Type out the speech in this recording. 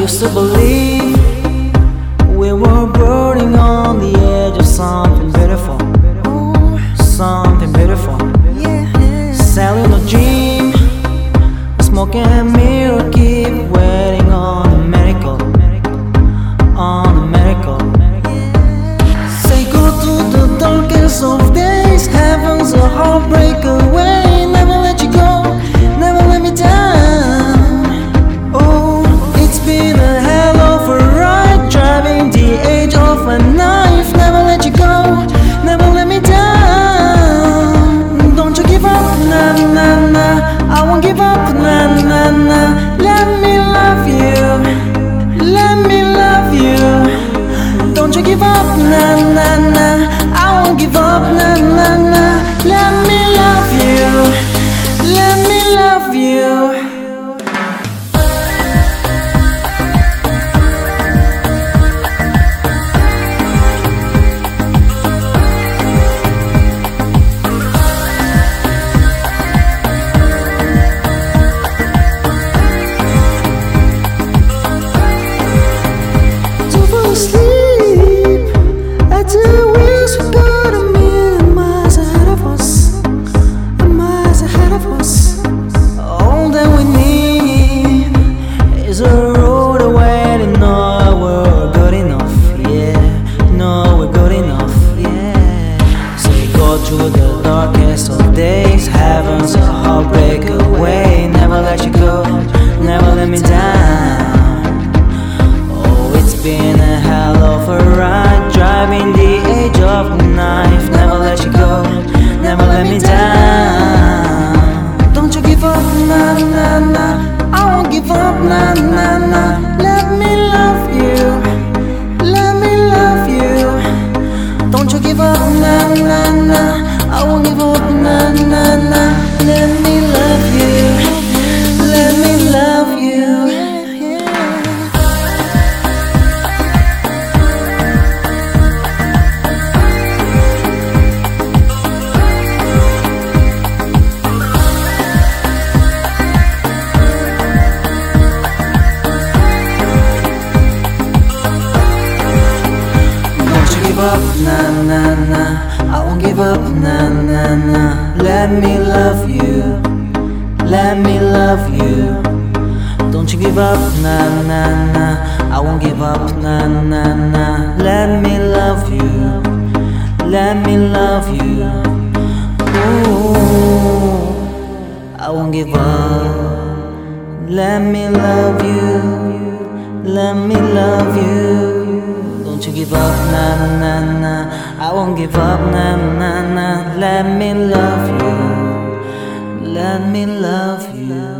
used to believe we were burning on the edge of something beautiful, something beautiful. Selling a dream, smoking a mirror, keep waiting on a miracle, on a miracle. Say go to the darkest of days, heaven's a heartbreak na na. I won't give up, na na na. Let me love you, we give up, na na na. I won't give up, na na na. Let me love you, let me love you. Don't you give up, na na na. I won't give up, na na na. Let me love you, let me love you. Ooh, I won't give up. Let me love you, let me love you. Don't you give up, na na na. I won't give up, na na na. Let me love you, let me love you.